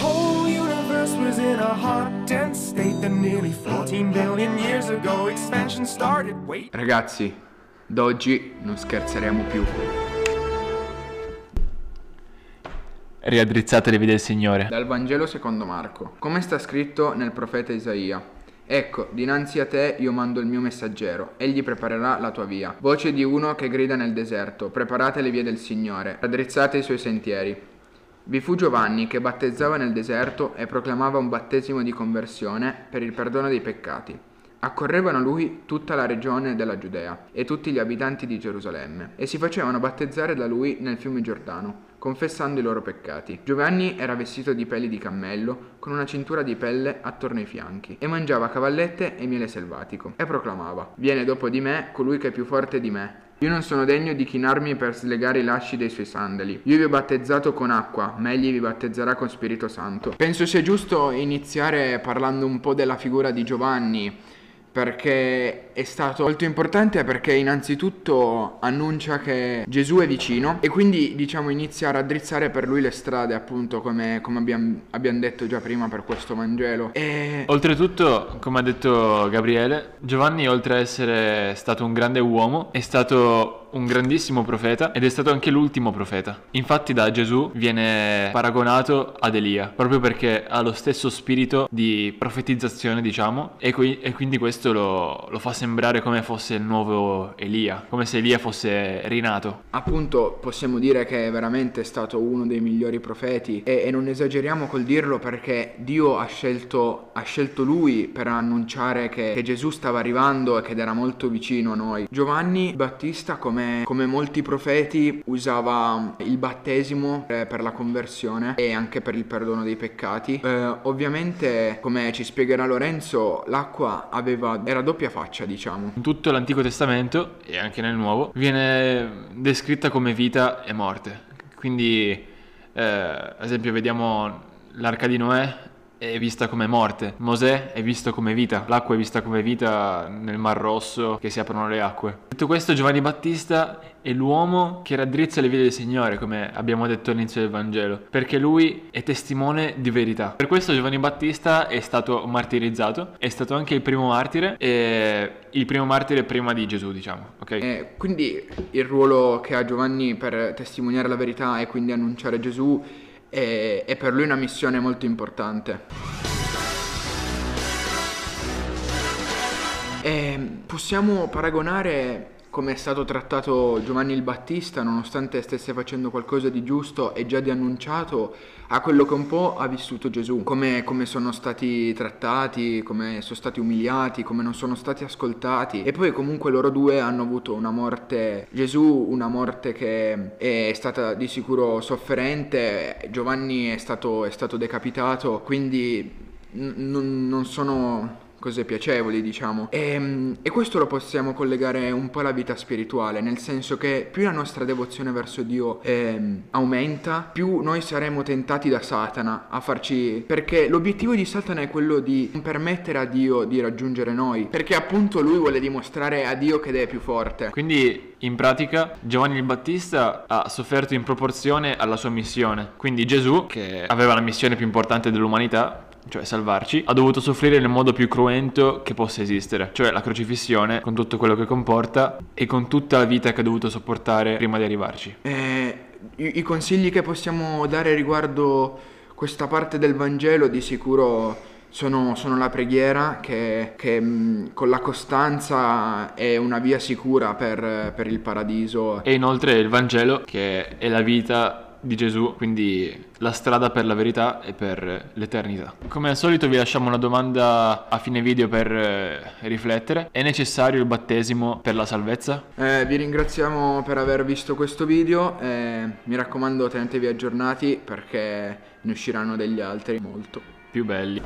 whole universe was in a hot, dense state. Then nearly 14 billion years ago, expansion started. Wait. Ragazzi, da oggi non scherzeremo più. Riaddrizzate le vie del Signore. Dal Vangelo secondo Marco. Come sta scritto nel profeta Isaia. Ecco, dinanzi a te io mando il mio messaggero, egli preparerà la tua via. Voce di uno che grida nel deserto, preparate le vie del Signore, raddrizzate i suoi sentieri. Vi fu Giovanni che battezzava nel deserto e proclamava un battesimo di conversione per il perdono dei peccati. Accorrevano a lui tutta la regione della Giudea e tutti gli abitanti di Gerusalemme e si facevano battezzare da lui nel fiume Giordano, confessando i loro peccati. Giovanni era vestito di peli di cammello, con una cintura di pelle attorno ai fianchi, e mangiava cavallette e miele selvatico, e proclamava: Viene dopo di me colui che è più forte di me, io non sono degno di chinarmi per slegare i lasci dei suoi sandali. Io vi ho battezzato con acqua, ma egli vi battezzerà con Spirito Santo. Penso sia giusto iniziare parlando un po' della figura di Giovanni perché è stato molto importante perché innanzitutto annuncia che Gesù è vicino e quindi diciamo inizia a raddrizzare per lui le strade appunto come, come abbiamo, abbiamo, detto già prima per questo Vangelo. E... Oltretutto, come ha detto Gabriele, Giovanni oltre a essere stato un grande uomo è stato un grandissimo profeta ed è stato anche l'ultimo profeta. Infatti da Gesù viene paragonato ad Elia, proprio perché ha lo stesso spirito di profetizzazione, diciamo, e, qui, e quindi questo lo, lo, fa sembrare come fosse il nuovo Elia, come se Elia fosse rinato. Appunto possiamo dire che è veramente stato uno dei migliori profeti e, e non esageriamo col dirlo perché Dio ha scelto, ha scelto lui per annunciare che, che Gesù stava arrivando e che era molto vicino a noi. Giovanni Battista come come, molti profeti usava il battesimo per la conversione e anche per il perdono dei peccati. Eh, ovviamente, come ci spiegherà Lorenzo, l'acqua aveva, era doppia faccia, diciamo. In tutto l'Antico Testamento e anche nel Nuovo viene descritta come vita e morte. Quindi, eh, ad esempio, vediamo l'arca di Noè è vista come morte, Mosè è visto come vita, l'acqua è vista come vita nel Mar Rosso che si aprono le acque. Detto questo Giovanni Battista è l'uomo che raddrizza le vie del Signore, come abbiamo detto all'inizio del Vangelo, perché lui è testimone di verità. Per questo Giovanni Battista è stato martirizzato, è stato anche il primo martire e il primo martire prima di Gesù, diciamo, ok? Eh, quindi il ruolo che ha Giovanni per testimoniare la verità e quindi annunciare Gesù e, è per lui una missione molto importante. E possiamo paragonare come è stato trattato Giovanni il Battista, nonostante stesse facendo qualcosa di giusto e già di annunciato, a quello che un po' ha vissuto Gesù, come, come, sono stati trattati, come sono stati umiliati, come non sono stati ascoltati. E poi comunque loro due hanno avuto una morte, Gesù una morte che è stata di sicuro sofferente, Giovanni è stato, è stato decapitato, quindi n- non sono cose piacevoli, diciamo. E, ehm, e, questo lo possiamo collegare un po' alla vita spirituale, nel senso che più la nostra devozione verso Dio eh, aumenta, più noi saremo tentati da Satana a farci... perché l'obiettivo di Satana è quello di non permettere a Dio di raggiungere noi, perché appunto lui vuole dimostrare a Dio che è più forte. Quindi in pratica Giovanni il Battista ha sofferto in proporzione alla sua missione. Quindi Gesù, che aveva la missione più importante dell'umanità, cioè salvarci, ha dovuto soffrire nel modo più cruento che possa esistere, cioè la crocifissione con tutto quello che comporta e con tutta la vita che ha dovuto sopportare prima di arrivarci. Eh, i, i, consigli che possiamo dare riguardo questa parte del Vangelo di sicuro sono, sono la preghiera che, che mh, con la costanza è una via sicura per, per il paradiso. E inoltre il Vangelo che è la vita di Gesù, quindi la strada per la verità e per l'eternità. Come al solito vi lasciamo una domanda a fine video per eh, riflettere. È necessario il battesimo per la salvezza? Eh, vi ringraziamo per aver visto questo video, eh, mi raccomando tenetevi aggiornati perché ne usciranno degli altri molto più belli.